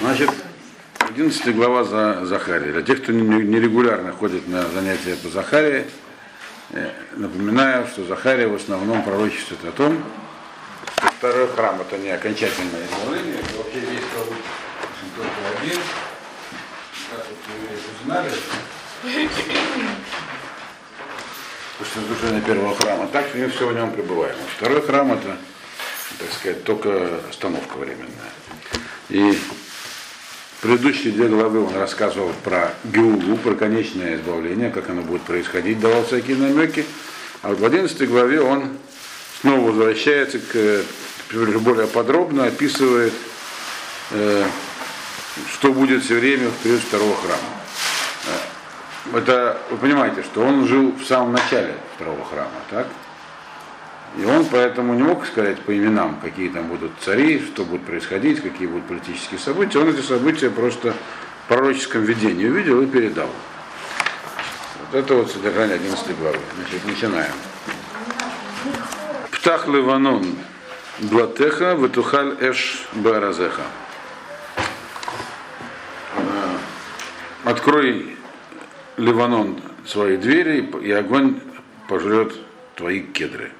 Значит, 11 глава за Захария. Для тех, кто нерегулярно ходит на занятия по Захарии, э, напоминаю, что Захария в основном пророчествует о том, что второй храм это не окончательное избавление, это вообще есть только один. Как вот вы знали, после разрушения первого храма. Так мы все в нем пребываем. Второй храм это, так сказать, только остановка временная. И предыдущие две главы он рассказывал про Геулу, про конечное избавление, как оно будет происходить, давал всякие намеки. А вот в 11 главе он снова возвращается к более подробно описывает, э, что будет все время в период второго храма. Это, вы понимаете, что он жил в самом начале второго храма, так? И он поэтому не мог сказать по именам, какие там будут цари, что будет происходить, какие будут политические события. Он эти события просто в пророческом видении увидел и передал. Вот это вот содержание 11 главы. Значит, начинаем. Птах Ливанон Блатеха Ветухаль Эш Баразеха. Открой Ливанон свои двери, и огонь пожрет твои кедры.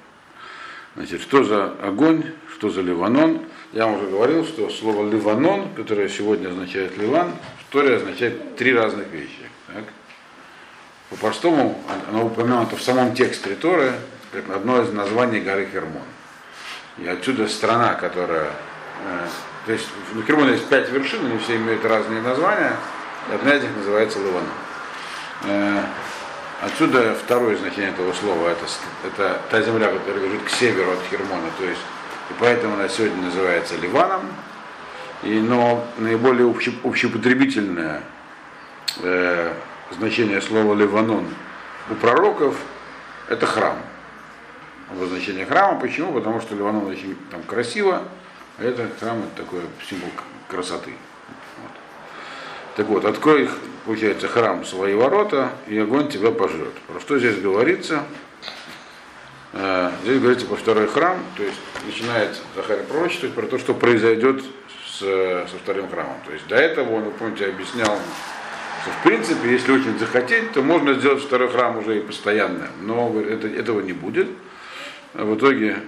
Значит, что за огонь, что за Ливанон? Я вам уже говорил, что слово Ливанон, которое сегодня означает Ливан, в Торе означает три разных вещи. Так? По-простому оно упомянуто в самом тексте Торы, как одно из названий горы Хермон. И отсюда страна, которая... Э, то есть в Хермоне есть пять вершин, они все имеют разные названия, и одна из них называется Ливанон. Отсюда второе значение этого слова, это, это та земля, которая лежит к северу от Хермона, то есть, и поэтому она сегодня называется Ливаном, и, но наиболее общепотребительное э, значение слова Ливанон у пророков это храм. Обозначение храма. Почему? Потому что Ливанон очень там красиво, а это храм это такой символ красоты. Так вот, открой, получается, храм свои ворота, и огонь тебя пожрет. Про что здесь говорится? Э, здесь говорится про второй храм, то есть начинается Захария пророчествовать про то, что произойдет с, со вторым храмом. То есть до этого он, вы помните, объяснял, что в принципе, если очень захотеть, то можно сделать второй храм уже и постоянно. Но это, этого не будет. В итоге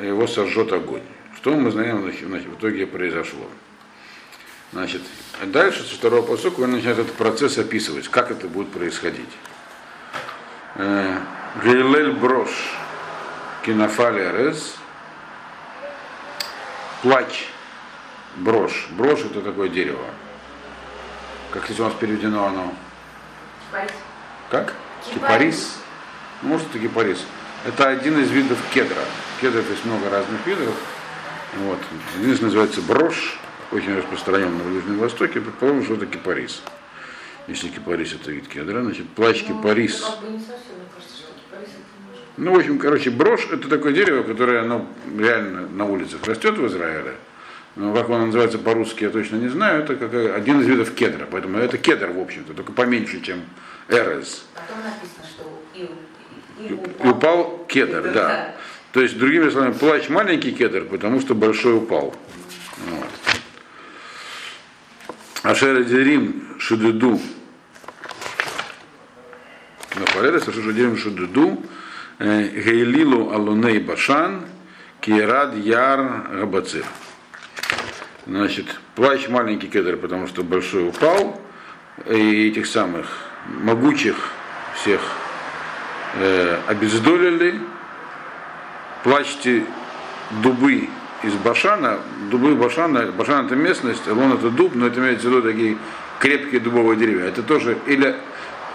его сожжет огонь. Что мы знаем, в итоге произошло. Значит, дальше со второго посока он начинает этот процесс описывать, как это будет происходить. Э, Гейлель брош кинофалерес плач брошь. Брошь это такое дерево. Как здесь у нас переведено оно? Кипарис. Как? Кипарис. Ну, может это кипарис. Это один из видов кедра. Кедров есть много разных видов. Вот. Один из называется брошь очень распространен на Ближнем Востоке, предположим, что это кипарис. Если кипарис это вид кедра, значит плащ ну, кипарис. Ну, в общем, короче, брошь это такое дерево, которое оно реально на улицах растет в Израиле. Но как оно называется по-русски, я точно не знаю. Это как один из видов кедра. Поэтому это кедр, в общем-то, только поменьше, чем эрез. Потом написано, что и, и, упал, и упал кедр, да. да. То есть, другими словами, плащ маленький кедр, потому что большой упал. Вот. Ашер Дерим Шудеду. Напарелес Ашер Дерим Шудеду. Гейлилу Алуней Башан. Кирад Яр Габацир. Значит, плащ маленький кедр, потому что большой упал. И этих самых могучих всех э, обездолили. Плачьте дубы из Башана, дубы Башана, Башан это местность, Лон это дуб, но это имеется в виду такие крепкие дубовые деревья. Это тоже, или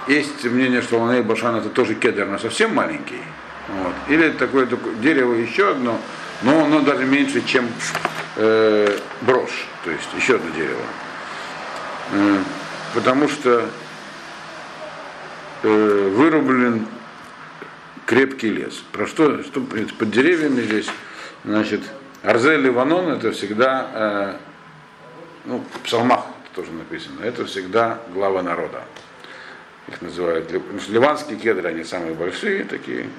есть мнение, что Лон и Башан это тоже кедр, но совсем маленький. Вот. Или такое, такое дерево еще одно, но оно даже меньше, чем э, брошь, то есть еще одно дерево. Э, потому что э, вырублен крепкий лес. Про что, что под деревьями здесь, значит, Арзель Ливанон это всегда, э, ну, в псалмах тоже написано, это всегда глава народа. Их называют, ливанские кедры, они самые большие такие.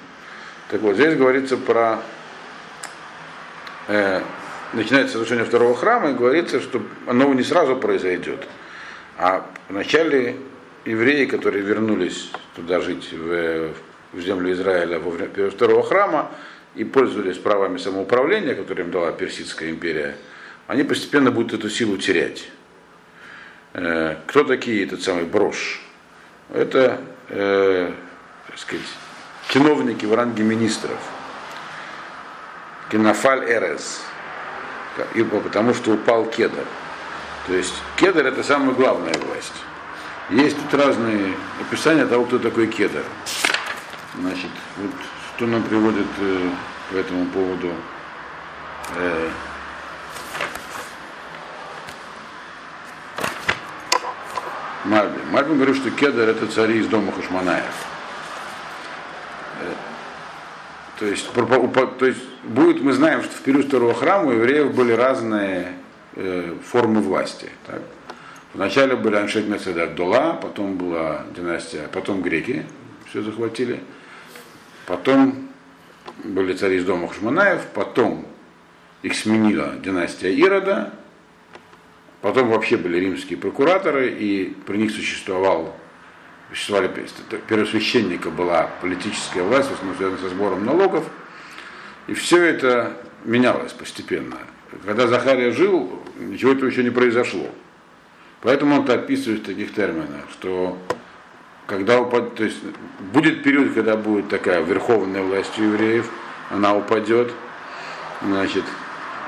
Так вот, здесь говорится про э, начинается разрушение второго храма, и говорится, что оно не сразу произойдет. А вначале евреи, которые вернулись туда жить, в, в землю Израиля во время второго храма, и пользовались правами самоуправления, которые им дала Персидская империя, они постепенно будут эту силу терять. Э, кто такие этот самый брошь? Это, э, так сказать, чиновники в ранге министров. Кинофаль Эрес. Потому что упал кедр. То есть кедр это самая главная власть. Есть тут разные описания того, кто такой кедр. Значит, вот что нам приводит э, по этому поводу э, Мальби. Мальби говорит, что кедр это цари из дома Хашманаев. Э, то есть, то есть будет, мы знаем, что в период второго храма у евреев были разные э, формы власти. Так? Вначале были Аншет Мецедат Дола, потом была династия, потом греки все захватили, потом были цари из дома Хашманаев, потом их сменила династия Ирода, Потом вообще были римские прокураторы, и при них существовал, существовали первосвященника была политическая власть, в основном связанная со сбором налогов. И все это менялось постепенно. Когда Захария жил, ничего этого еще не произошло. Поэтому он так описывает в таких терминах, что когда упадет, то есть будет период, когда будет такая верховная власть у евреев, она упадет, значит,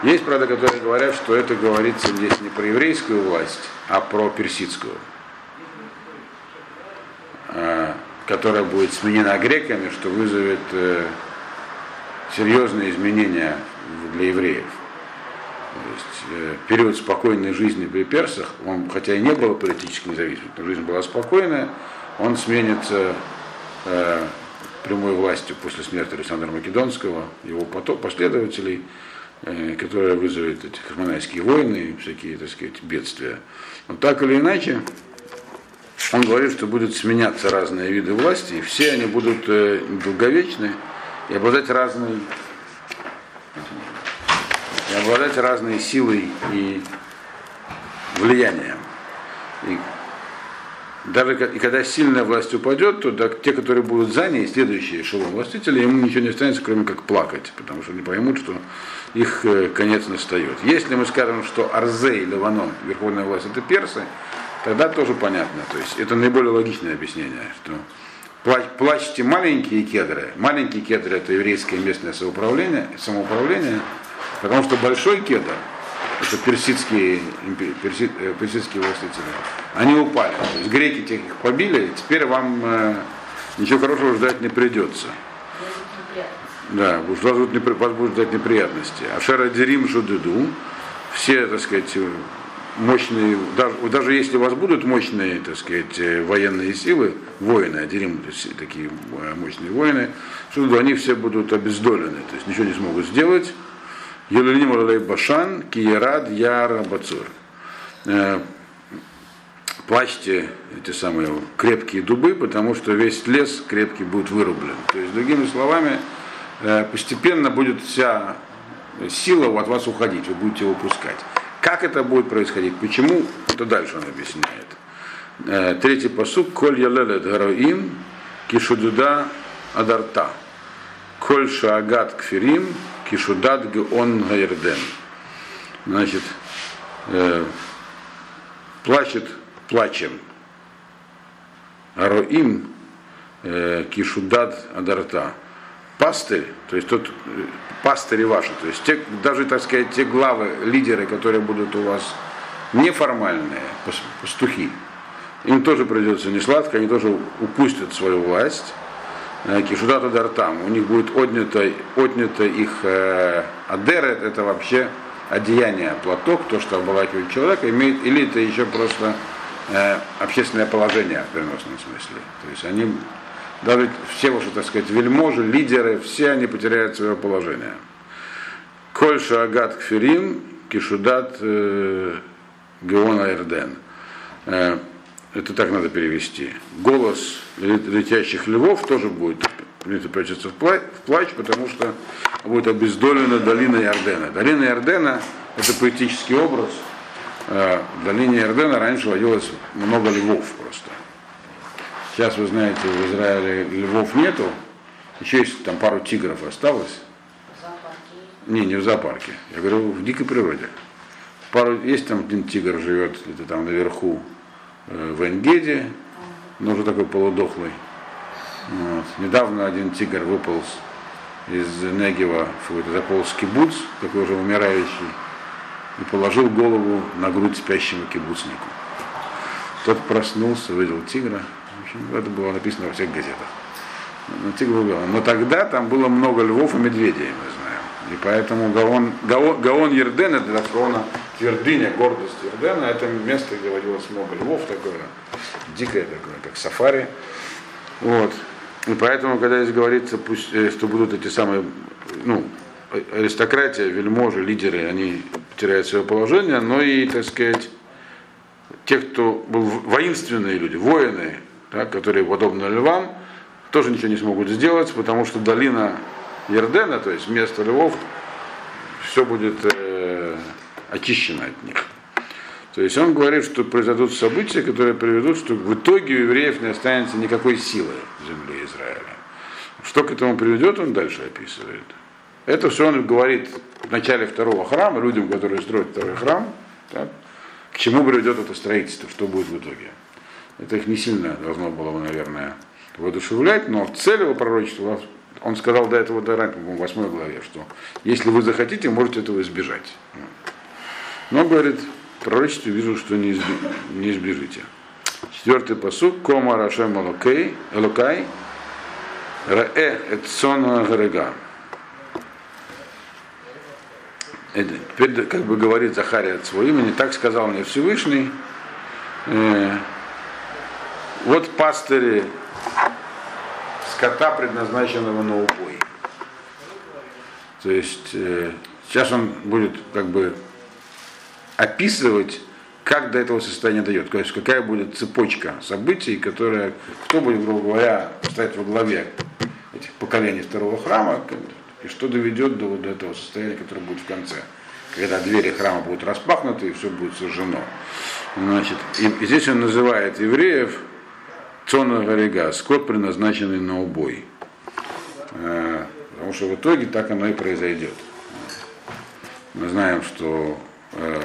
есть, правда, которые говорят, что это говорится здесь не про еврейскую власть, а про персидскую, а, которая будет сменена греками, что вызовет э, серьезные изменения для евреев. То есть э, период спокойной жизни при персах, он, хотя и не было политически независимым, но жизнь была спокойная, он сменится э, прямой властью после смерти Александра Македонского, его поток, последователей, Э, которая вызовет эти хашманайские войны и всякие, так сказать, бедствия. Но так или иначе, он говорит, что будут сменяться разные виды власти, и все они будут э, долговечны и обладать разной и обладать разной силой и влиянием. И даже и когда сильная власть упадет, то да, те, которые будут за ней, следующие эшелон властители, ему ничего не останется, кроме как плакать, потому что они поймут, что их э, конец настает. Если мы скажем, что Арзе и Ливанон, верховная власть, это персы, тогда тоже понятно. То есть это наиболее логичное объяснение, что плачьте маленькие кедры. Маленькие кедры это еврейское местное самоуправление, самоуправление потому что большой кедр, это персидские, перси, э, персидские властители, они упали. То есть греки тех их побили, теперь вам э, ничего хорошего ждать не придется. Да, вас будут, вас будут ждать неприятности. А Шера Дерим Жудыду, все, так сказать, мощные, даже, даже если у вас будут мощные, так сказать, военные силы, воины, Адирим, такие мощные воины, Жудыду, они все будут обездолены, то есть ничего не смогут сделать. Елелим Ралей Башан, Киерад, Яра, Бацур. Э, плачьте эти самые крепкие дубы, потому что весь лес крепкий будет вырублен. То есть, другими словами, Э, постепенно будет вся сила от вас уходить, вы будете его пускать. Как это будет происходить, почему, это дальше он объясняет. Э, третий посуд, коль ялелет гароим, кишудуда адарта. Коль шаагат кфирим, кишудат геон гаерден. Значит, э, плачет плачем. Ароим, э, кишудат адарта пастырь, то есть тот э, пастыри ваши, то есть те, даже, так сказать, те главы, лидеры, которые будут у вас неформальные, пастухи, им тоже придется не сладко, они тоже упустят свою власть. Э, Кишудата Дартам, у них будет отнято, отнято их э, адера, это вообще одеяние, платок, то, что обволакивает человека, имеет, или это еще просто э, общественное положение в переносном смысле. То есть они даже все ваши, так сказать, вельможи, лидеры, все они потеряют свое положение. Кольша Агат Кферим, Кишудат э, Геона Эрден. Э, это так надо перевести. Голос летящих львов тоже будет прячется в плач, в потому что будет обездолена долина Иордена. Долина Иордена – это поэтический образ. Э, В долине Иордена раньше водилось много львов просто. Сейчас, вы знаете, в Израиле львов нету, еще есть там пару тигров осталось. Зоопарки. Не, не в зоопарке. Я говорю, в дикой природе. Пару, есть там один тигр живет где-то там наверху в Энгеде, но уже такой полудохлый. Вот. Недавно один тигр выполз из Негева, в какой-то заполз кибуц, такой уже умирающий, и положил голову на грудь спящему кибуцнику. Тот проснулся, увидел тигра. В общем, это было написано во всех газетах. Но тигр убил. Но тогда там было много львов и медведей, мы знаем. И поэтому Гаон, Гаон, Гаон Ерден, это дословно твердыня, гордость Ердена, это место, где водилось много львов, такое дикое такое, как сафари. Вот. И поэтому, когда здесь говорится, пусть, э, что будут эти самые, ну, э, аристократия, вельможи, лидеры, они теряют свое положение, но и, так сказать, те, кто был воинственные люди, воины, да, которые подобны львам, тоже ничего не смогут сделать, потому что долина Ердена, то есть место львов, все будет очищено от них. То есть он говорит, что произойдут события, которые приведут, что в итоге у евреев не останется никакой силы в земле Израиля. Что к этому приведет, он дальше описывает. Это все он говорит в начале второго храма, людям, которые строят второй храм, так, к чему приведет это строительство, что будет в итоге. Это их не сильно должно было бы, наверное, воодушевлять, но цель его пророчества, он сказал до этого, до раньше, по-моему, в 8 главе, что если вы захотите, можете этого избежать. Но, говорит, в пророчестве вижу, что не, изби, не избежите. Четвертый посуд. Кома Рашем Элокей, Элокай, Раэ Эцона Гарега. Теперь как бы говорит Захария от своего имени, так сказал мне Всевышний. Э, вот пастыри скота, предназначенного на убой. То есть э, сейчас он будет как бы описывать, как до этого состояния дойдет. То есть какая будет цепочка событий, которая, кто будет, грубо говоря, стоять во главе этих поколений второго храма, и что доведет до, до этого состояния, которое будет в конце. Когда двери храма будут распахнуты и все будет сожжено. Значит, и, и здесь он называет евреев Цона Гарига, скот, предназначенный на убой. Э, потому что в итоге так оно и произойдет. Мы знаем, что э,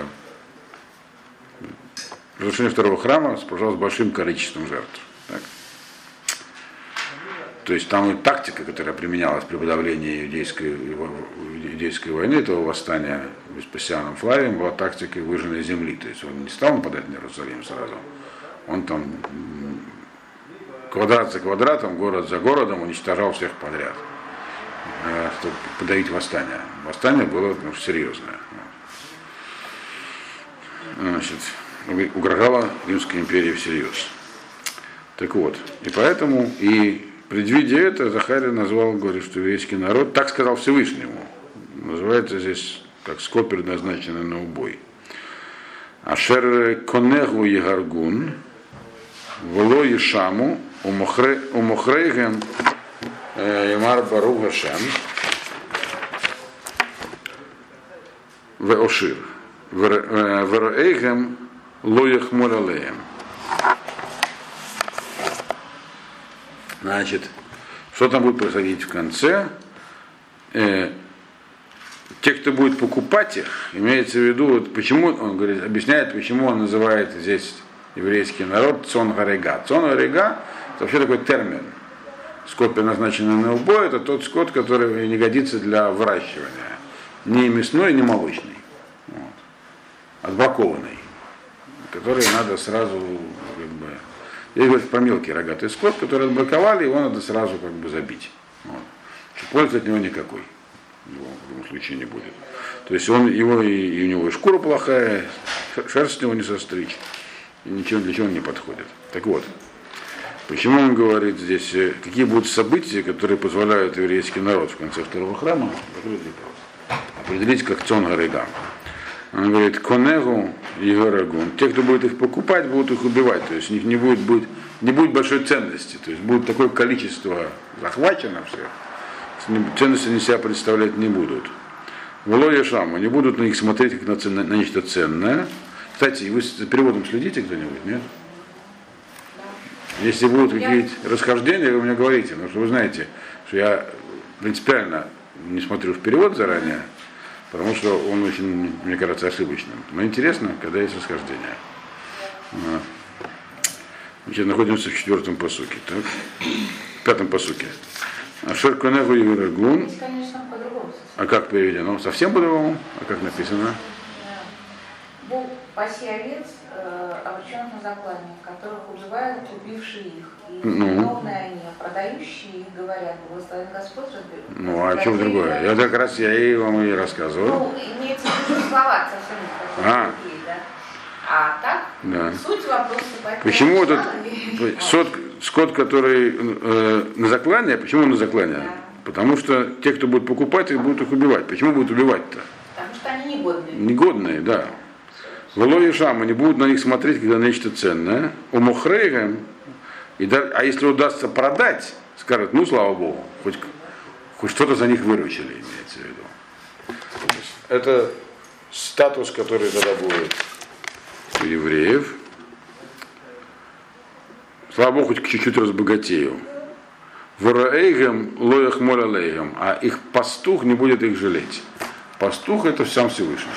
разрушение второго храма сопровождалось большим количеством жертв. Так? То есть там и тактика, которая применялась при подавлении иудейской, иудейской войны, этого восстания Веспасианом Флавием, была тактика выжженной земли. То есть он не стал нападать на Иерусалим сразу. Он там квадрат за квадратом, город за городом уничтожал всех подряд, чтобы подавить восстание. Восстание было ну, серьезное. Значит, угрожала Римской империи всерьез. Так вот, и поэтому, и предвидя это, Захария назвал, говорит, что еврейский народ, так сказал Всевышнему, называется здесь как скот, предназначенный на убой. Ашер конегу егаргун, вло ешаму, умохрейгем Ямар Бару Гашем Веошир Вероэйгем Лоях Молалеем. Значит, что там будет происходить в конце? Э, те, кто будет покупать их, имеется в виду, вот почему, он говорит, объясняет, почему он называет здесь еврейский народ Цон Гарега. Цон Гарега это вообще такой термин. Скот, предназначенный на убой, это тот скот, который не годится для выращивания. Ни мясной, ни молочный. Вот. Отбракованный. Который надо сразу, как бы, я говорю про мелкий рогатый скот, который отбраковали, его надо сразу как бы забить. Вот. Пользы от него никакой. Его в любом случае не будет. То есть он, его, и, и у него и шкура плохая, шерсть с него не состричь. И для чего он не подходит. Так вот, Почему он говорит здесь, э, какие будут события, которые позволяют еврейский народ в конце второго храма определить как Цон Гарейгам. Он говорит, конегу и горагун. Те, кто будет их покупать, будут их убивать. То есть у них не будет, будет, не будет большой ценности. То есть будет такое количество захвачено всех. Ценности они себя представлять не будут. Влоя Шаму не будут на них смотреть как на, ценно, на нечто ценное. Кстати, вы с переводом следите кто-нибудь, нет? Если будут какие-то расхождения, вы мне говорите, потому что вы знаете, что я принципиально не смотрю в перевод заранее, потому что он очень, мне кажется, ошибочным. Но интересно, когда есть расхождение. Мы сейчас находимся в четвертом посуке, так? В пятом посуке. Ашер Конегу и Вирагун. А как переведено? Совсем по-другому? А как написано? Бог паси овец, э, обреченных на заклание, которых убивают убившие их. И Ну. виновные они, а продающие их говорят, благословен Господь разберет. Ну, а что другое? Я как раз я и вам и рассказывал. Ну, имеется в виду слова совсем не А. другие, да? А так, Да. суть вопроса, Почему этот сот, скот, который э, на заклание, почему на заклание? Потому что те, кто будет покупать, их будут их убивать. Почему будут убивать-то? Потому что они негодные. Негодные, да. Вело и Шам, они будут на них смотреть, когда нечто ценное. У да, а если удастся продать, скажут, ну слава Богу, хоть, хоть что-то за них выручили, имеется в виду. Это статус, который тогда будет у евреев. Слава Богу, хоть чуть-чуть разбогатею. Вораэйгам лоях молалейгам, а их пастух не будет их жалеть. Пастух это сам Всевышний.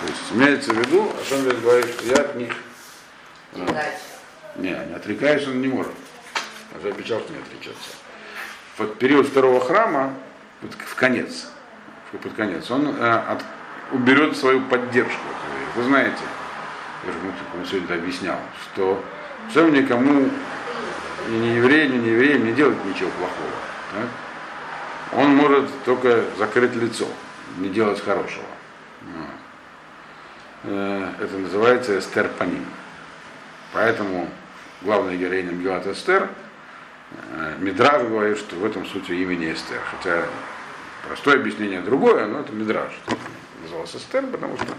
То есть имеется в виду, о чем говорит, что я от них Читать. не, не отрекаюсь, он не может. Он же обещал, что не отречется. Вот период второго храма, вот в конец, под конец, он э, от- уберет свою поддержку. Вы знаете, я же ну, сегодня это объяснял, что все никому, ни не еврею, ни не евреям не делать ничего плохого. так? Он может только закрыть лицо, не делать хорошего. Вот. Э, Это называется эстерпаним. Поэтому главная героиня Мегилат Эстер, Мидраж говорит, что в этом суть ее имени Эстер. Хотя простое объяснение другое, но это Мидраж. Называлась Эстер, потому что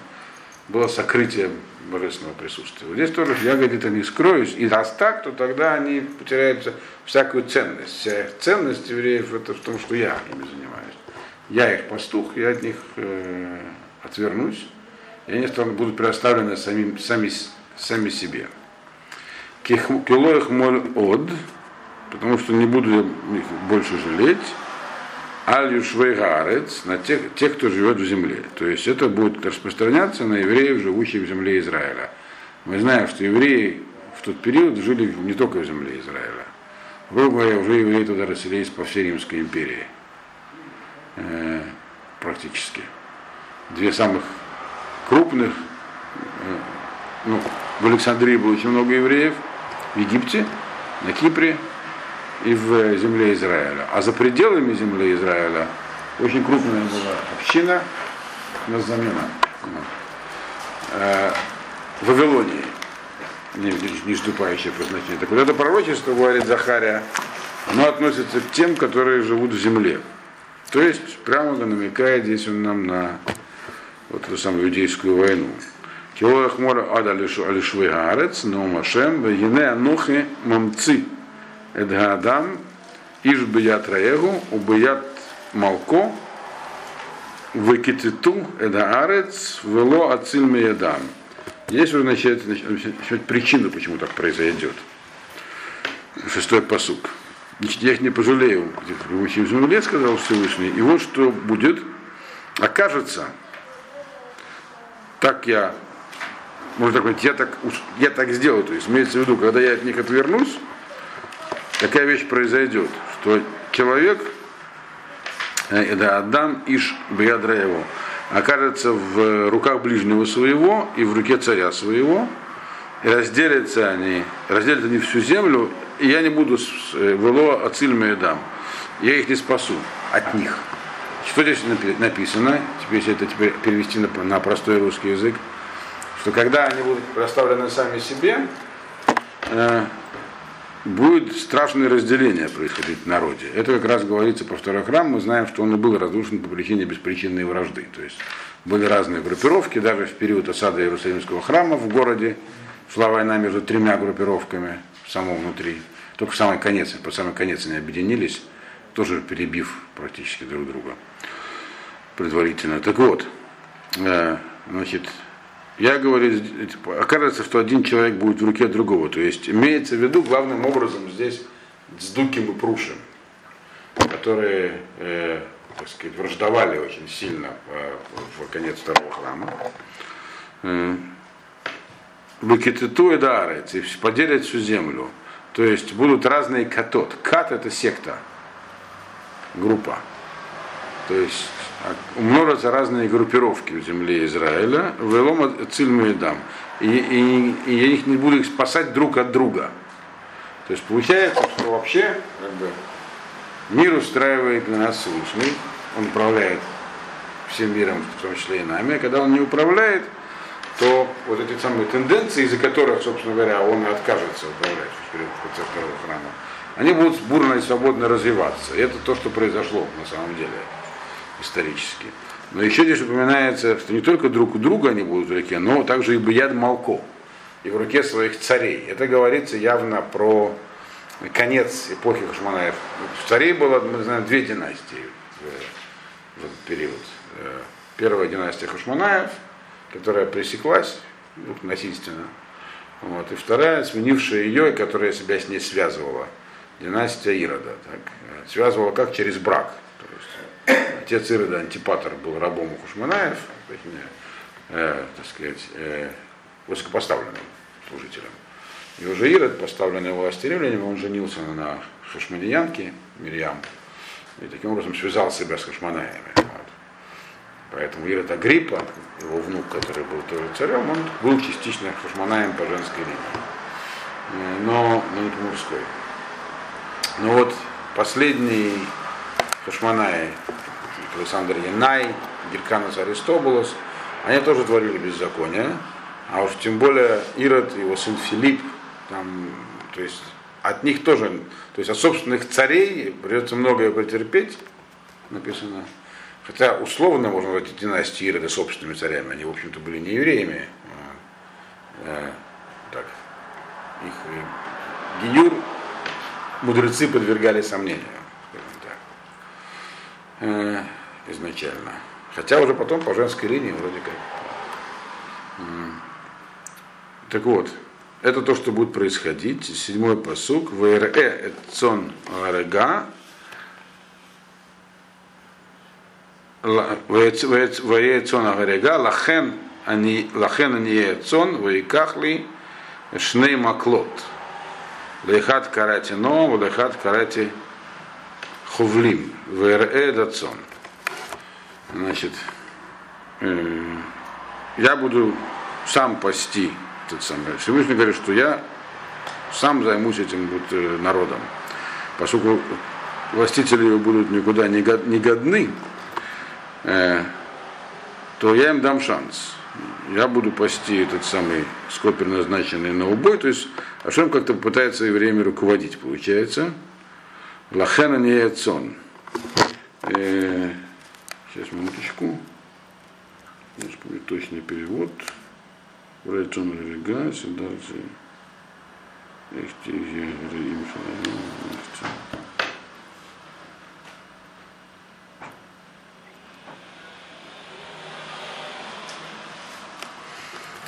было сокрытие божественного присутствия. Вот здесь тоже я, это не скроюсь. И раз так, то тогда они потеряют всякую ценность. Вся их ценность евреев это в том, что я ими занимаюсь. Я их пастух, я от них э, отвернусь. И они станут, будут предоставлены самим, сами, сами себе. Килоих моль од, потому что не буду их больше жалеть, алью швейгарец, на тех, тех, кто живет в земле. То есть это будет распространяться на евреев, живущих в земле Израиля. Мы знаем, что евреи в тот период жили не только в земле Израиля. Грубо говоря, уже евреи туда расселились по всей Римской империи. Э, практически. Две самых крупных, э, ну, в Александрии было очень много евреев, в Египте, на Кипре и в земле Израиля. А за пределами земли Израиля очень крупная была община на замена. Э, В Вавилонии, не, не вступающее по значению. Так вот это пророчество, говорит Захария, оно относится к тем, которые живут в земле. То есть прямо намекает здесь он нам на вот эту самую иудейскую войну. Килоях мора ада алишвей гаарец, но машем, вегине анухи мамци эдгаадам, иш бият раегу, убият малко, векититу эдаарец, вело ациль меядам. Здесь уже начинает, начинает причину, почему так произойдет. Шестой посук. Значит, я их не пожалею, в земле, сказал Всевышний. И вот что будет. Окажется, так я, можно так я так, я так сделаю. То есть имеется в виду, когда я от них отвернусь, такая вещь произойдет, что человек, э, это Адам Иш Биядра его, окажется в руках ближнего своего и в руке царя своего, и разделятся они, разделят они всю землю, и я не буду э, вело ацильме дам. Я их не спасу от них. Что здесь напи- написано, теперь если это теперь перевести на, на простой русский язык, что когда они будут предоставлены сами себе, э, будет страшное разделение происходить в народе. Это как раз говорится про второй храм. Мы знаем, что он и был разрушен по причине беспричинной вражды. То есть были разные группировки, даже в период осады Иерусалимского храма в городе шла война между тремя группировками в самом внутри. Только в самый конец, по самый конец они объединились, тоже перебив практически друг друга предварительно. Так вот, э, значит, я говорю, окажется, что один человек будет в руке другого. То есть имеется в виду главным образом здесь с Дуким и Прушем, которые, э, так сказать, враждовали очень сильно э, в конец второго храма. Э, и Даарец, и поделят всю землю. То есть будут разные катот. Кат это секта, группа. То есть умножатся разные группировки в земле Израиля, велома цильмуедам. И, и, и я их не буду их спасать друг от друга. То есть получается, что вообще как бы, мир устраивает для нас Всевышний, он управляет всем миром, в том числе и нами, а когда он не управляет, то вот эти самые тенденции, из-за которых, собственно говоря, он и откажется управлять в конце второго храма, они будут бурно и свободно развиваться. И это то, что произошло на самом деле исторически. Но еще здесь упоминается, что не только друг у друга они будут в руке, но также и Бияд Малко, и в руке своих царей. Это говорится явно про конец эпохи Хашманаев. В царей было, мы знаем, две династии в, этот период. Э, первая династия Хашманаев, которая пресеклась ну, насильственно. Вот. И вторая, сменившая ее, которая себя с ней связывала, династия Ирода. Так. Связывала как через брак отец Ирода Антипатор был рабом у Хушманаев, э, так сказать, э, высокопоставленным служителем. И уже Ирод, поставленный власти римлянами, он женился на Хашмадиянке Мирьям, и таким образом связал себя с Хашманаями. Вот. Поэтому Ирод Агриппа, его внук, который был тоже царем, он был частично Хашманаем по женской линии, э, но, но не по мужской. Но вот последний Хашманай Александр Янай, Герканус Аристобулос, они тоже творили беззаконие, а уж тем более Ирод, его сын Филипп, там, то есть от них тоже, то есть от собственных царей придется многое потерпеть, написано. Хотя условно можно назвать династии Ирода собственными царями, они, в общем-то, были не евреями. А, а, так, их генюр мудрецы подвергали сомнению, так. Э, изначально. Хотя уже потом по женской линии вроде как. Так вот, это то, что будет происходить. Седьмой посук. ВРЭ Эцон Арега. Ваецон Арега. Лахен они лахен они Эцон. Ваикахли Шней Маклот. Лехат карати но, лехат карати хувлим. ВРЭ Дацон. Значит, э, я буду сам пасти тот самый. Всевышний говорит, что я сам займусь этим вот, э, народом. Поскольку властители его будут никуда не годны, э, то я им дам шанс. Я буду пасти этот самый скот, предназначенный на убой. То есть Ашем как-то пытается евреями руководить, получается. Лахена не сон. Э, Сейчас, минуточку. Сейчас будет точный перевод. Райчон Ревига, Седарцы.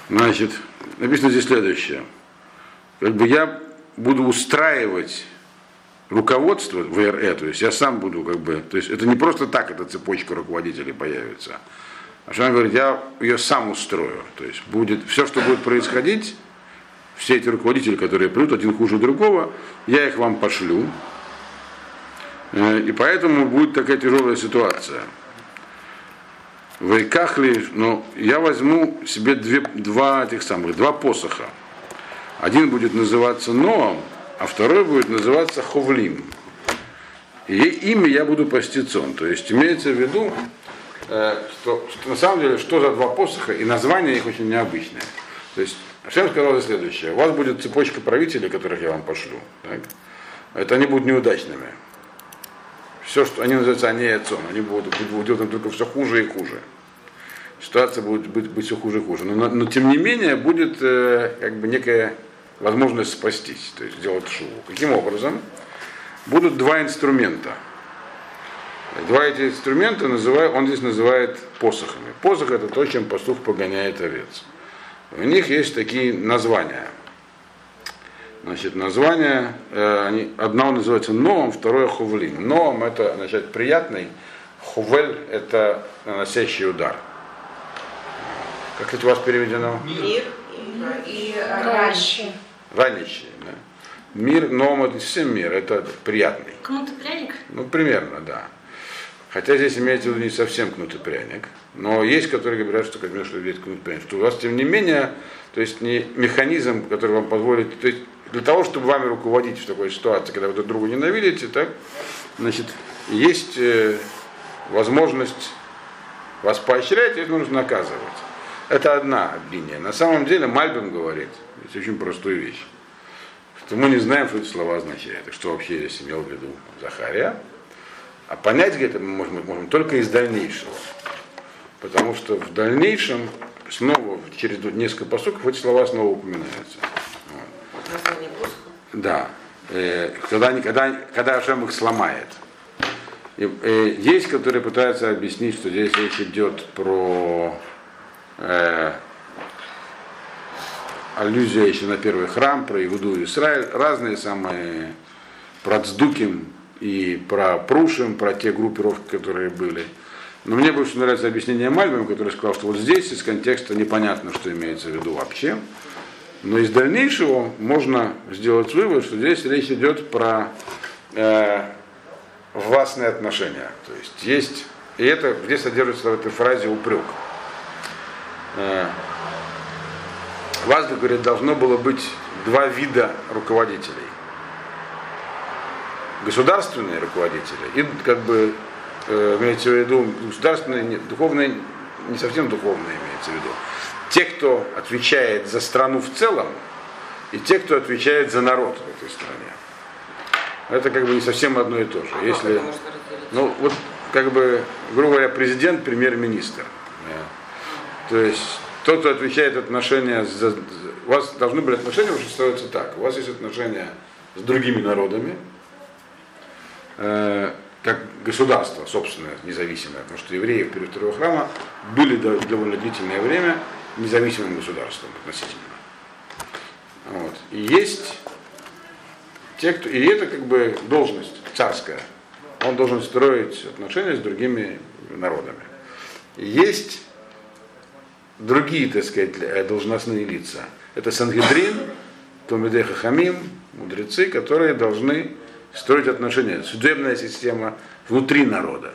Значит, написано здесь следующее. Как бы я буду устраивать руководство в РЭ, то есть я сам буду как бы, то есть это не просто так эта цепочка руководителей появится. А что он говорит, я ее сам устрою. То есть будет все, что будет происходить, все эти руководители, которые придут, один хуже другого, я их вам пошлю. Э, и поэтому будет такая тяжелая ситуация. В Икахли, но я возьму себе две, два этих самых, два посоха. Один будет называться Ноам, а второй будет называться Ховлим. И имя я буду постицон. То есть имеется в виду, э, что, что на самом деле, что за два посоха, и название их очень необычное. То есть Ашем сказал следующее. У вас будет цепочка правителей, которых я вам пошлю. Так? Это они будут неудачными. Все, что они называются они и отцом, они будут, будут делать только все хуже и хуже. Ситуация будет быть, быть все хуже и хуже. Но, но, но тем не менее будет э, как бы некая возможность спастись, то есть сделать шуву. Каким образом? Будут два инструмента. Два эти инструмента называют, он здесь называет посохами. Посох это то, чем пастух погоняет овец. У них есть такие названия. Значит, название, э, они, одно называется Ноом, второе Хувлин. Ноом это значит приятный, Хувель это наносящий удар. Как это у вас переведено? Мир и, и ранящий. Ранящий, да. Мир, Ноом это всем мир, это приятный. Кнут и пряник? Ну, примерно, да. Хотя здесь имеется в виду не совсем кнут и пряник. Но есть, которые говорят, что, как что есть кнут и пряник. Что у вас, тем не менее, то есть не механизм, который вам позволит, то есть для того, чтобы вами руководить в такой ситуации, когда вы друг друга ненавидите, так, значит, есть э, возможность вас поощрять, и это нужно наказывать. Это одна линия. На самом деле Мальбим говорит, это очень простую вещь, что мы не знаем, что эти слова означают, что вообще здесь имел в виду Захария. А понять это мы можем, можем только из дальнейшего. Потому что в дальнейшем снова, через несколько посоков, эти слова снова упоминаются. Да. Э, когда, когда, когда Ашем их сломает. И, э, есть, которые пытаются объяснить, что здесь речь идет про э, аллюзия еще на первый храм, про Иуду и Израиль, разные самые про Цдуким и про Прушим, про те группировки, которые были. Но мне больше нравится объяснение Мальбима, который сказал, что вот здесь из контекста непонятно, что имеется в виду вообще. Но из дальнейшего можно сделать вывод, что здесь речь идет про э, властные отношения. То есть есть, и это где содержится в этой фразе упрек. Э, вас, говорит, должно было быть два вида руководителей. Государственные руководители и как бы э, имеется в виду государственные, духовные, не совсем духовные имеется в виду. Те, кто отвечает за страну в целом, и те, кто отвечает за народ в этой стране. Это как бы не совсем одно и то же. Если, ну вот как бы, грубо говоря, президент, премьер-министр. То есть тот, кто отвечает отношения за, у вас должны быть отношения, уже строятся так. У вас есть отношения с другими народами, э, как государство, собственное, независимое, потому что евреи в период второго храма были довольно длительное время независимым государством относительно. Вот. И есть те, кто. И это как бы должность царская. Он должен строить отношения с другими народами. И есть другие, так сказать, э, должностные лица. Это Сангедрин, Томидеха Хамим, мудрецы, которые должны строить отношения. Судебная система внутри народа.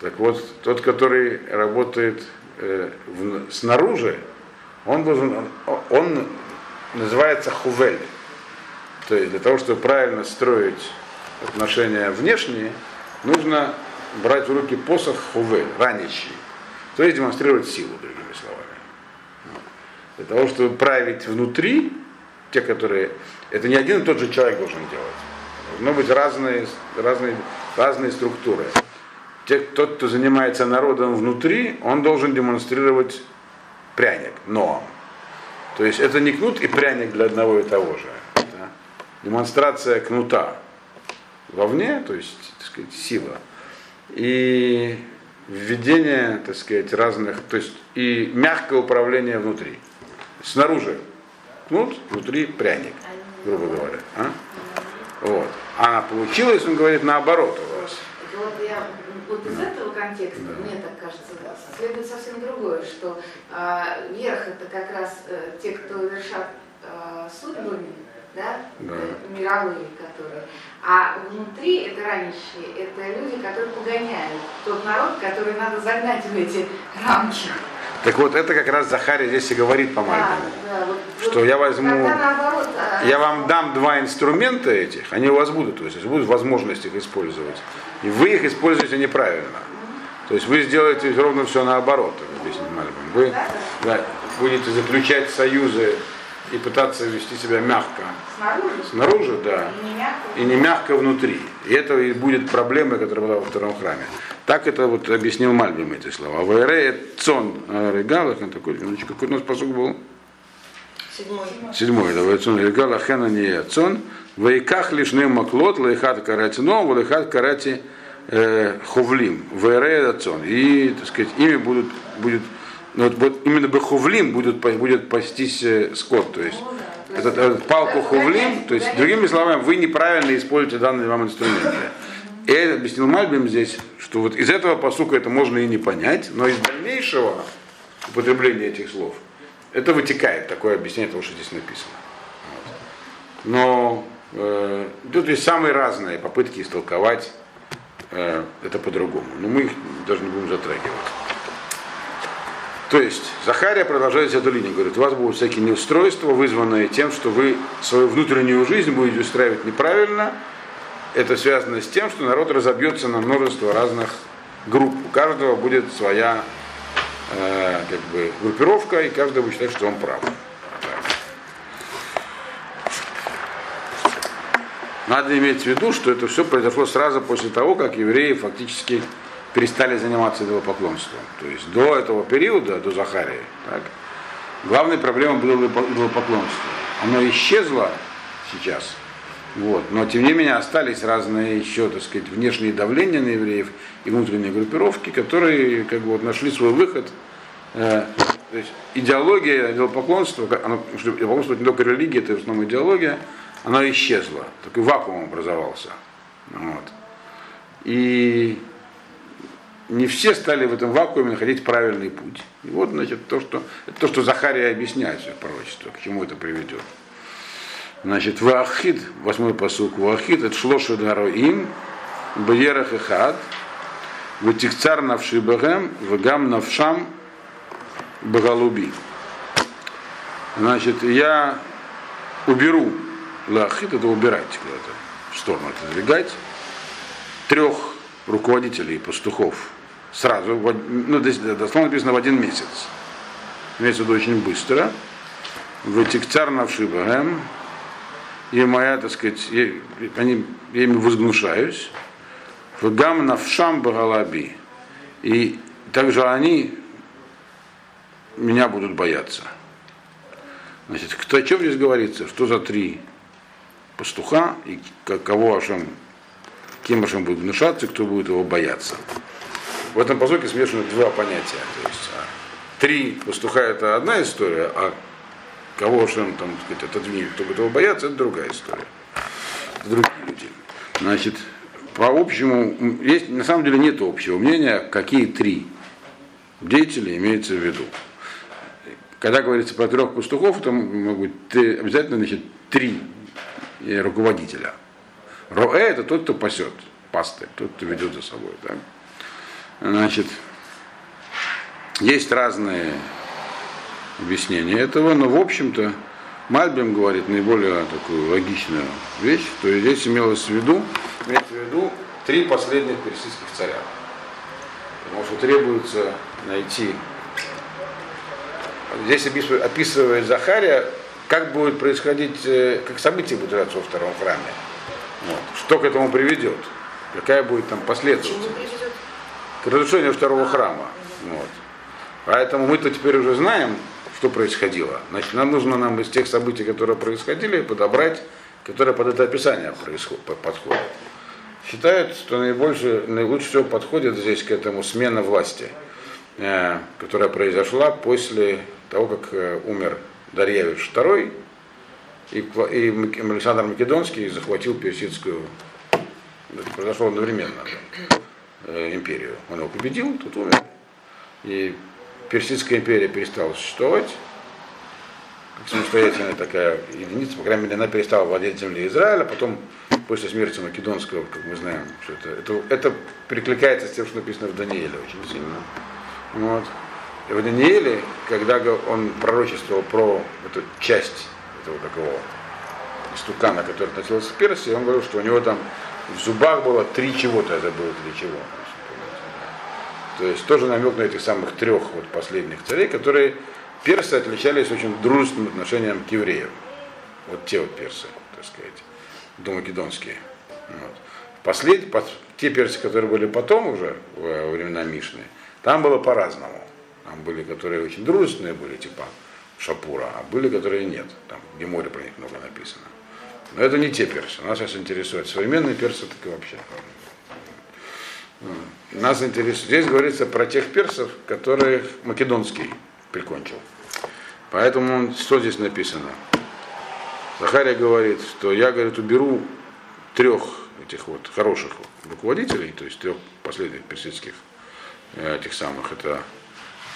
Так вот, тот, который работает э, в, снаружи, он должен, он называется хувель. То есть для того, чтобы правильно строить отношения внешние, нужно брать в руки посох хувель, ранящий. То есть демонстрировать силу, другими словами. Для того, чтобы править внутри, те, которые... Это не один и тот же человек должен делать. Должны быть разные, разные, разные структуры. Те, тот, кто занимается народом внутри, он должен демонстрировать пряник, но. То есть это не кнут и пряник для одного и того же. Да? Демонстрация кнута вовне, то есть, так сказать, сила. И введение, так сказать, разных, то есть и мягкое управление внутри. Снаружи кнут, внутри пряник, грубо говоря. А? Вот. А получилось, он говорит, наоборот у вас. Вот, из этого контекста, да. мне так кажется, следует совсем другое, что э, верх это как раз э, те, кто вершат э, судьбами, да, да. мировые, которые. А внутри это ранящие, это люди, которые погоняют тот народ, который надо загнать в эти рамки. Так вот, это как раз Захарий здесь и говорит по да, да, вот, что я возьму, наоборот, а, я вам дам два инструмента этих, они у вас будут, то есть будут возможность их использовать. И вы их используете неправильно. То есть вы сделаете ровно все наоборот, объяснит Мальбин. Вы, да, будете заключать союзы и пытаться вести себя мягко. Снаружи? Снаружи, да. И не мягко? И не мягко внутри. И это и будет проблема, которая была во втором храме. Так это вот объяснил Мальбим эти слова. וארעה צאן ההרגה, такой, минуточку, какой у нас פסוק был? Седьмой. Седьмой, да, цон регала хена не цон. ואקח לי שני מקלות, לאחד קראתי נועם, לאחד קראתי э, חובלים. וארעה צאן. И, так сказать, ими будут, будет вот, вот именно бы хувлим будет, будет пастись э, скот, то есть этот, этот палку хувлим, то есть другими словами, вы неправильно используете данные вам инструменты. И объяснил Мальбим здесь, что вот из этого посука это можно и не понять, но из дальнейшего употребления этих слов это вытекает такое объяснение того, что здесь написано. Вот. Но э, тут есть самые разные попытки истолковать э, это по-другому. Но мы их даже не будем затрагивать. То есть Захария продолжает эту линию, говорит, у вас будут всякие неустройства, вызванные тем, что вы свою внутреннюю жизнь будете устраивать неправильно. Это связано с тем, что народ разобьется на множество разных групп. У каждого будет своя э, как бы, группировка, и каждый будет считать, что он прав. Надо иметь в виду, что это все произошло сразу после того, как евреи фактически перестали заниматься идолопоклонством. То есть до этого периода, до Захарии, так, главной проблемой было идолопоклонство. Оно исчезло сейчас, вот, но тем не менее остались разные еще, так сказать, внешние давления на евреев и внутренние группировки, которые как бы вот нашли свой выход. Э, то есть идеология идолопоклонства, оно, идолопоклонство не только религия, это в основном идеология, она исчезла, такой вакуум образовался. Вот. И не все стали в этом вакууме находить правильный путь. И вот, значит, то, что, то, что Захария объясняет в пророчестве, к чему это приведет. Значит, Вахид, восьмой посук, Вахид, это шлоши дароим, Бьерах и Хад, Ватикцар навши Багем, Вагам навшам Багалуби. Значит, я уберу, Лахид это убирать куда-то, в сторону отодвигать, трех руководителей пастухов сразу, ну, дословно написано в один месяц. Имеется в виду очень быстро. Ватикцар навшибагэм. И моя, так сказать, я, они, я ими возгнушаюсь. Вгам навшам багалаби. И также они меня будут бояться. Значит, кто, о чем здесь говорится? Что за три пастуха и кого Ашем, кем Ашем будет внушаться, кто будет его бояться. В этом позоке смешаны два понятия. То есть а, три пастуха это одна история, а кого же он там, сказать, отодвинет, кто его бояться, это другая история. Это другие люди. Значит, по общему, есть, на самом деле нет общего мнения, какие три деятеля имеется в виду. Когда говорится про трех пастухов, то могут быть обязательно значит, три руководителя. Роэ это тот, кто пасет, пастырь, тот, кто ведет за собой. Так? Значит, есть разные объяснения этого, но в общем-то Мальбим говорит наиболее такую логичную вещь, то здесь имелось в виду, имеется в виду три последних персидских царя. Потому что требуется найти. Здесь описывает Захария, как будет происходить, э, как события будут развиваться во втором храме. Вот. Что к этому приведет? Какая будет там последовательность? К разрушению второго храма. Вот. Поэтому мы-то теперь уже знаем, что происходило. Значит, нам нужно нам из тех событий, которые происходили, подобрать, которые под это описание подходят. Считают, что наибольше, наилучше всего подходит здесь к этому смена власти, э, которая произошла после того, как э, умер Дарьявич II, и, и Александр Македонский захватил персидскую, это произошло одновременно. Э, империю. Он его победил, тут умер. И Персидская империя перестала существовать, как самостоятельная такая единица, по крайней мере, она перестала владеть землей Израиля, потом после смерти Македонского, как мы знаем, что это, это, это перекликается с тем, что написано в Данииле очень сильно. Вот. И в Данииле, когда он пророчествовал про эту часть этого такого истукана, который относился к Персии, он говорил, что у него там в зубах было три чего-то, я забыл три чего. То есть тоже намек на этих самых трех вот последних царей, которые персы отличались очень дружественным отношением к евреям. Вот те вот персы, так сказать, домакедонские. Вот. Послед... Те персы, которые были потом уже, во времена Мишны, там было по-разному. Там были, которые очень дружественные были, типа Шапура, а были, которые нет. Там в море про них много написано. Но это не те персы. Нас сейчас интересует современные персы, так и вообще. Нас интересует. Здесь говорится про тех персов, которых Македонский прикончил. Поэтому что здесь написано? Захария говорит, что я, говорит, уберу трех этих вот хороших руководителей, то есть трех последних персидских э, этих самых, это,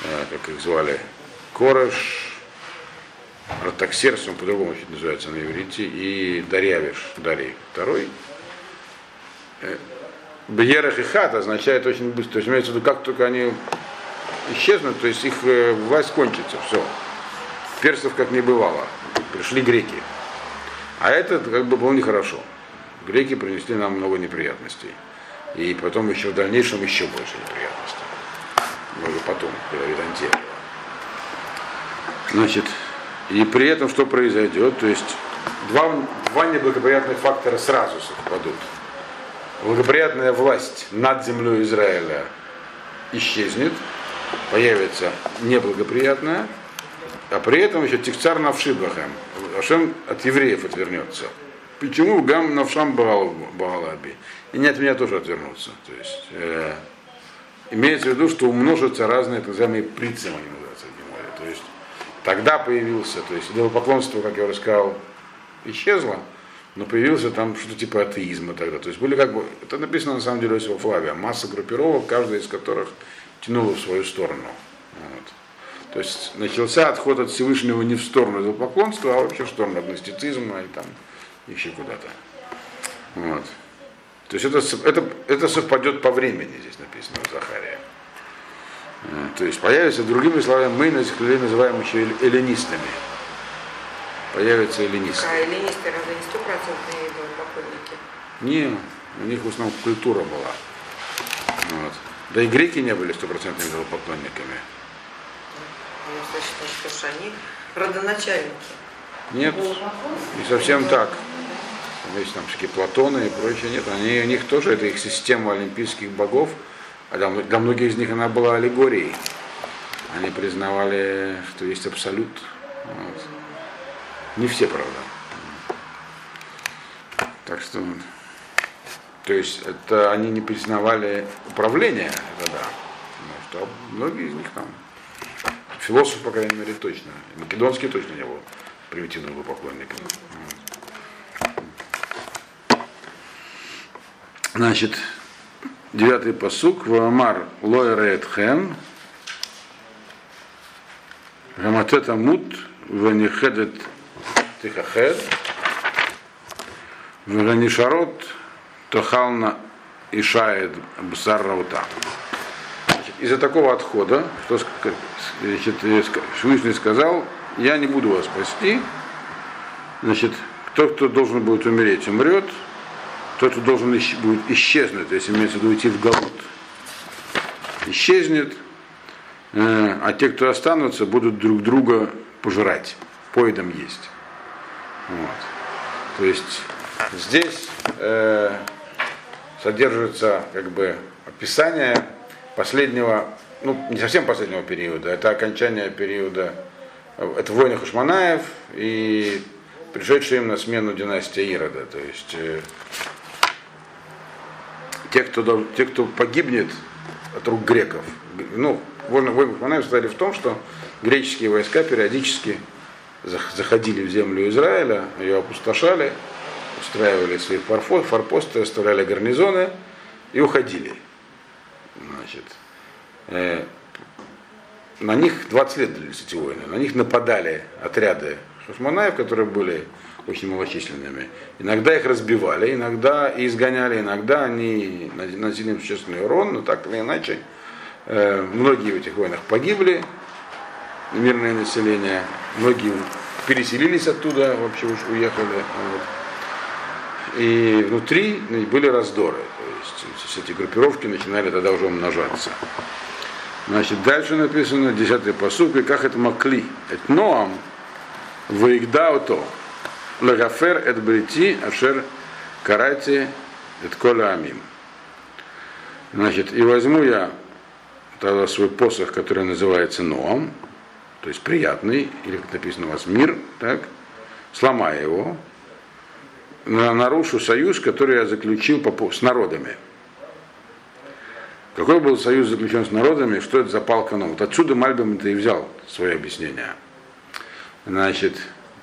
э, как их звали, Кореш, Ратаксерс, он по-другому чуть называется на иврите, и Дарьявиш, Дарий второй. Э, Бьерах и хат означает очень быстро. То есть имеется в виду, как только они исчезнут, то есть их власть кончится, все. Персов как не бывало. Пришли греки. А это как бы было нехорошо. Греки принесли нам много неприятностей. И потом еще в дальнейшем еще больше неприятностей. Много потом, когда Византия. Значит, и при этом что произойдет? То есть два, два неблагоприятных фактора сразу совпадут. Благоприятная власть над землей Израиля исчезнет, появится неблагоприятная, а при этом еще тихцар навшибахем. Ашем от евреев отвернется. Почему гам навшам багалаби? И не от меня тоже отвернутся. То есть э, имеется в виду, что умножатся разные так называемые прицемы, они называются в. То есть тогда появился, то есть идолопоклонство, как я уже сказал, исчезло, но появился там что-то типа атеизма тогда. То есть были как бы, это написано на самом деле у Флавия, масса группировок, каждая из которых тянула в свою сторону. Вот. То есть начался отход от Всевышнего не в сторону идолопоклонства, а вообще в сторону агностицизма и там еще куда-то. Вот. То есть это, это, это совпадет по времени, здесь написано у Захария. То есть появится, другими словами, мы людей называем еще эллинистами. Появятся эллинисты. А эллинисты разве не стопроцентные идолопоклонники? Не, у них в основном культура была. Вот. Да и греки не были стопроцентными идолопоклонниками. Я считаю, что они родоначальники. Нет, не совсем так. Там есть там всякие Платоны и прочее, нет. Они, у них тоже, это их система олимпийских богов, а для, для многих из них она была аллегорией. Они признавали, что есть абсолют. Вот. Не все, правда. Так что, то есть это они не признавали управление, это да. Но что многие из них там Философ, по крайней мере, точно. Македонский точно не был примитивным поклонником. Значит, девятый посук. Вамар лоэрет хен. Гаматета мут. Ванихедет тихахед. Ванишарот. Тохална ишает бсар раута из-за такого отхода, что значит, Всевышний сказал, я не буду вас спасти, значит, тот, кто должен будет умереть, умрет, тот, кто должен будет исчезнуть, если имеется в виду уйти в голод, исчезнет, э, а те, кто останутся, будут друг друга пожирать, поедом есть. Вот. То есть здесь э, содержится как бы описание последнего, ну не совсем последнего периода, это окончание периода, это войны Хашманаев и пришедшая им на смену династия Ирода. То есть э, те, кто, те, кто погибнет от рук греков, ну, войны Хашманаев состояли в том, что греческие войска периодически заходили в землю Израиля, ее опустошали, устраивали свои форпосты, оставляли гарнизоны и уходили. Значит, э, на них 20 лет длились эти войны. На них нападали отряды шашманаев, которые были очень малочисленными. Иногда их разбивали, иногда изгоняли, иногда они наносили существенный урон, но так или иначе э, многие в этих войнах погибли, мирное население, многие переселились оттуда, вообще уж уехали. Вот. И внутри были раздоры. То есть эти группировки начинали тогда уже умножаться. Значит, дальше написано, 10 посуд, и как это макли. Это ноам, выигдаото, лагафер эт брити, ашер карати эт кола амим. Значит, и возьму я тогда свой посох, который называется Ноам, то есть приятный, или как написано у вас мир, так, сломаю его, нарушу союз, который я заключил с народами. Какой был союз заключен с народами, что это за палка Вот отсюда Мальбим это и взял свое объяснение. Значит,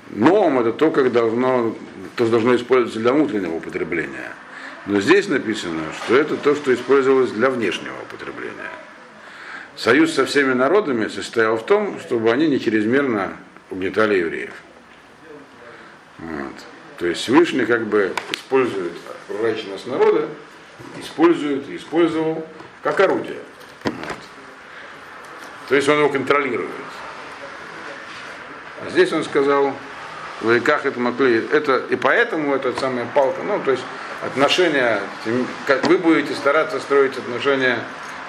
новым это то, как должно, то должно использоваться для внутреннего употребления. Но здесь написано, что это то, что использовалось для внешнего употребления. Союз со всеми народами состоял в том, чтобы они не чрезмерно угнетали евреев. Вот. То есть Всевышний как бы использует пророченность народа, использует и использовал как орудие. Вот. То есть он его контролирует. А здесь он сказал, в веках это могли, это и поэтому эта самая палка, ну то есть отношения, как вы будете стараться строить отношения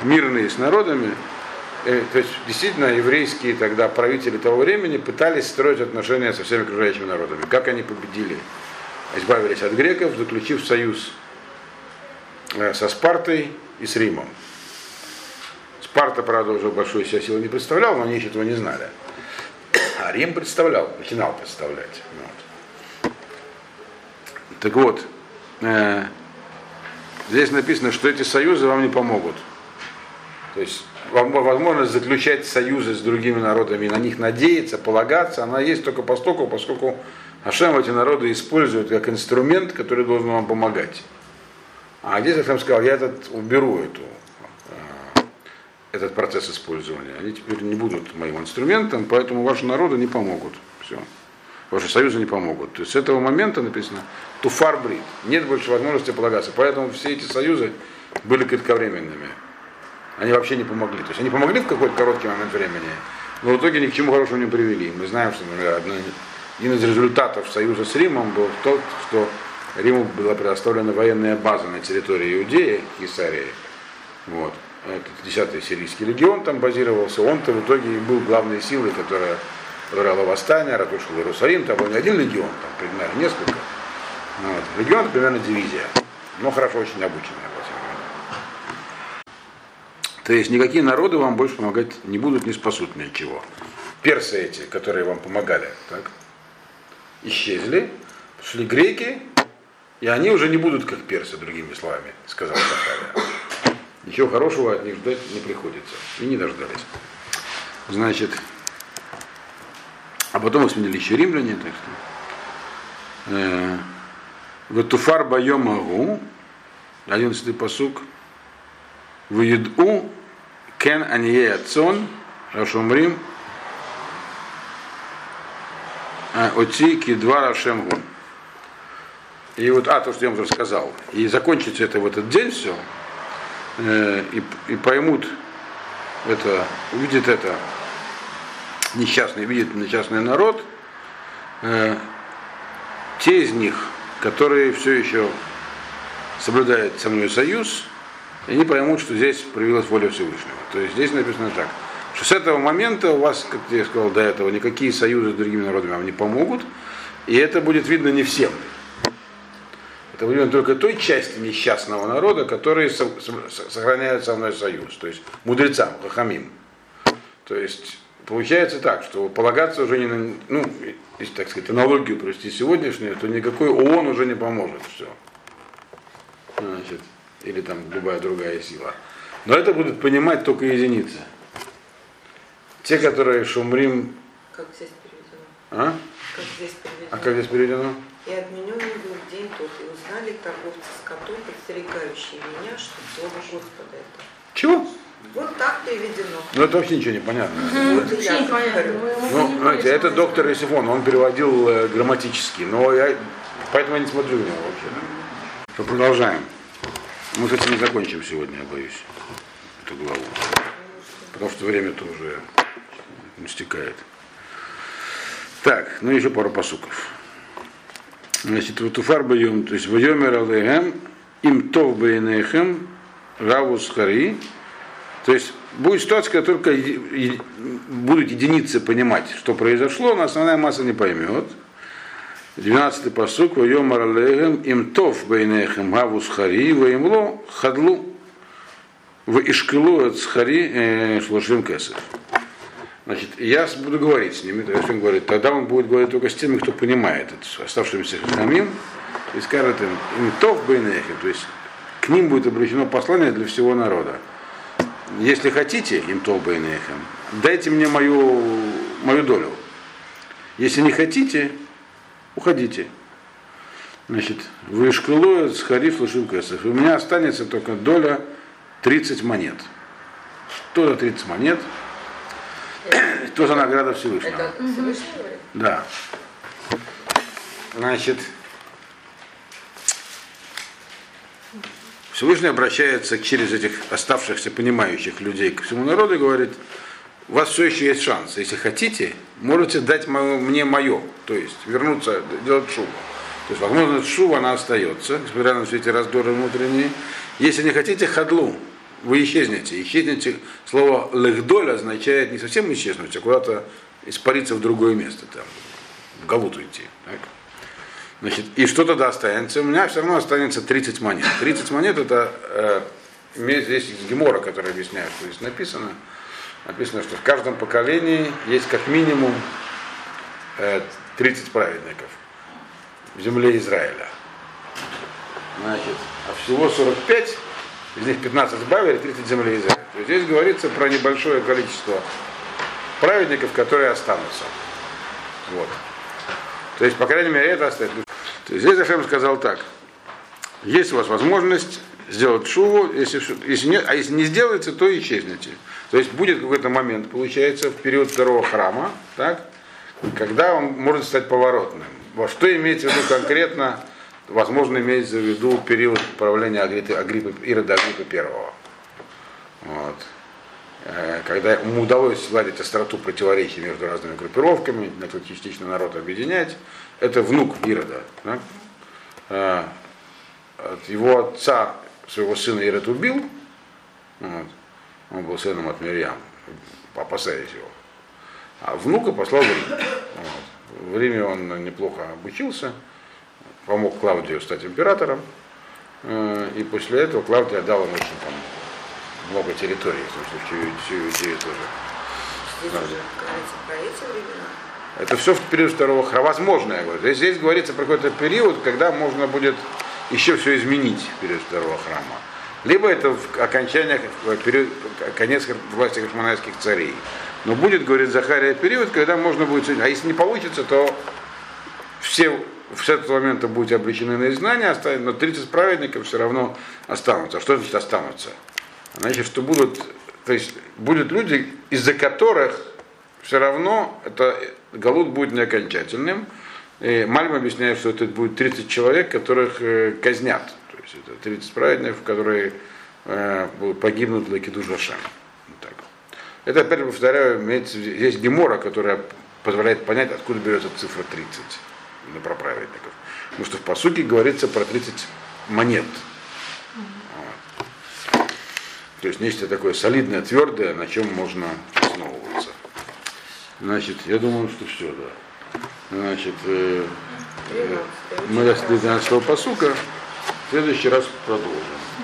мирные с народами, э, то есть действительно еврейские тогда правители того времени пытались строить отношения со всеми окружающими народами. Как они победили? Избавились от греков, заключив союз э, со Спартой и с Римом. Спарта, правда, уже большой себя силы не представлял, но они еще этого не знали. А Рим представлял, начинал представлять. Вот. Так вот, э, здесь написано, что эти союзы вам не помогут. То есть возможность заключать союзы с другими народами на них надеяться, полагаться, она есть только постоку, поскольку Ашем эти народы используют как инструмент, который должен вам помогать. А здесь Ашем сказал, я этот уберу эту, э, этот процесс использования. Они теперь не будут моим инструментом, поэтому ваши народы не помогут. Все. Ваши союзы не помогут. То есть с этого момента написано туфар брит. Нет больше возможности полагаться. Поэтому все эти союзы были кратковременными они вообще не помогли. То есть они помогли в какой-то короткий момент времени, но в итоге ни к чему хорошему не привели. Мы знаем, что например, один из результатов союза с Римом был тот, что Риму была предоставлена военная база на территории Иудеи, Кесарии. Вот. Этот 10-й сирийский легион там базировался. Он-то в итоге и был главной силой, которая подорвала восстание, разрушила Иерусалим. Там был не один легион, там примерно несколько. Вот. Легион примерно дивизия, но хорошо очень обученная. То есть никакие народы вам больше помогать не будут, не спасут ничего. Персы эти, которые вам помогали, так, исчезли, шли греки, и они уже не будут как персы, другими словами, сказал Захария. Ничего хорошего от них ждать не приходится. И не дождались. Значит, а потом их сменили еще римляне, так что. Э, Ветуфар байом агу, 11 посук, Выеду кен анье ацон, рашумрим, оти кидва рашемгун. И вот, а, то, что я вам уже сказал. И закончится это в этот день все, э, и, и поймут это, увидит это несчастный, видит несчастный народ, э, те из них, которые все еще соблюдают со мной союз, и они поймут, что здесь проявилась воля Всевышнего. То есть здесь написано так, что с этого момента у вас, как я сказал до этого, никакие союзы с другими народами вам не помогут, и это будет видно не всем. Это будет видно только той части несчастного народа, которые сохраняют со мной союз, то есть мудрецам, хахамим. То есть получается так, что полагаться уже не на, ну, если так сказать, аналогию провести сегодняшнюю, то никакой ООН уже не поможет. Все. Значит, или там любая другая сила. Но это будут понимать только единицы. Те, которые шумрим... Как здесь переведено? А? Как здесь переведено? А как здесь переведено? И отмененный был день тот, и узнали торговцы скотом, подстерегающие меня, что слово Господа это. Чего? Вот так переведено. Ну это вообще ничего не понятно. Угу. Я говорю. Ну, знаете, это доктор Исифон, он переводил э, грамматически, но я поэтому я не смотрю на него вообще. Что продолжаем. Мы с этим не закончим сегодня, я боюсь, эту главу. Потому что время-то уже стекает. Так, ну еще пару посуков. Значит, вот уфар бьем, то есть в алейхем, им тов бейнехем, равус хари, То есть будет ситуация, когда только будут единицы понимать, что произошло, но основная масса не поймет. 12-й посук, «Вайом аралехем им тов бейнехем гавус хари, воемло хадлу в ишкилу от схари э, шлошим кесов». Значит, я буду говорить с ними, то есть он говорит, тогда он будет говорить только с теми, кто понимает это, оставшимися хахамим, и скажет им, им тов бейнехем, то есть к ним будет обращено послание для всего народа. Если хотите, им тов бейнехем, дайте мне мою, мою долю. Если не хотите, уходите. Значит, вы шкалуя с хариф лошим кесов. И у меня останется только доля 30 монет. Что за 30 монет? Что за награда Всевышнего? Это Всевышний говорит? Да. Значит, Всевышний обращается через этих оставшихся понимающих людей к всему народу и говорит, у вас все еще есть шанс. Если хотите, можете дать мне мое, то есть вернуться, делать шубу. То есть, возможно, шува она остается, несмотря на все эти раздоры внутренние. Если не хотите хадлу, вы исчезнете. Исчезнете, слово лехдоль означает не совсем исчезнуть, а куда-то испариться в другое место, там, в Галут уйти. Так? Значит, и что тогда останется? У меня все равно останется 30 монет. 30 монет это э, здесь Гемора, который объясняет, что здесь написано. Написано, что в каждом поколении есть как минимум э, 30 праведников в земле Израиля. Значит, а всего 45, из них 15 сбавили, 30 земли Израиля. То есть здесь говорится про небольшое количество праведников, которые останутся. Вот. То есть, по крайней мере, это останется. То есть здесь Ашем сказал так. Есть у вас возможность сделать шуву, если, если нет, а если не сделается, то исчезнете. То есть будет какой-то момент, получается, в период второго храма, так, когда он может стать поворотным. Во что имеется в виду конкретно, возможно, имеется в виду период правления Агриппы, Агриппы, Ирода Агриппы первого. Вот. Э, Когда ему удалось сладить остроту противоречий между разными группировками, частично народ объединять, это внук Ирода. да. Э, от его отца своего сына Ирод убил, вот. Он был сыном от Мирьям, опасаясь его. А внука послал в Рим. Вот. В Риме он неплохо обучился, помог Клавдию стать императором. Э, И после этого Клавдий отдал ему очень там, много территорий, в всю, всю Иудею тоже. Здесь. Это все в период второго храма. Возможно, я говорю. Здесь, здесь говорится про какой-то период, когда можно будет еще все изменить в период второго храма. Либо это в окончаниях, в период, конец власти хашманайских царей. Но будет, говорит Захария, период, когда можно будет... А если не получится, то все с этого момента будете обречены на изгнание, но 30 праведников все равно останутся. А что значит останутся? Значит, что будут, то есть будут люди, из-за которых все равно это Галут будет не окончательным. Мальм объясняет, что это будет 30 человек, которых э, казнят. Есть это 30 праведников, которые э, погибнут для Киду Жашем. Вот так. Это, опять же, повторяю, есть гемора, которая позволяет понять, откуда берется цифра 30 именно про праведников. Потому что в посуке говорится про 30 монет. То есть нечто такое солидное, твердое, на чем можно основываться. Значит, я думаю, что все, да. Значит, э, э, мы до 12 посука. Следующий раз продолжим.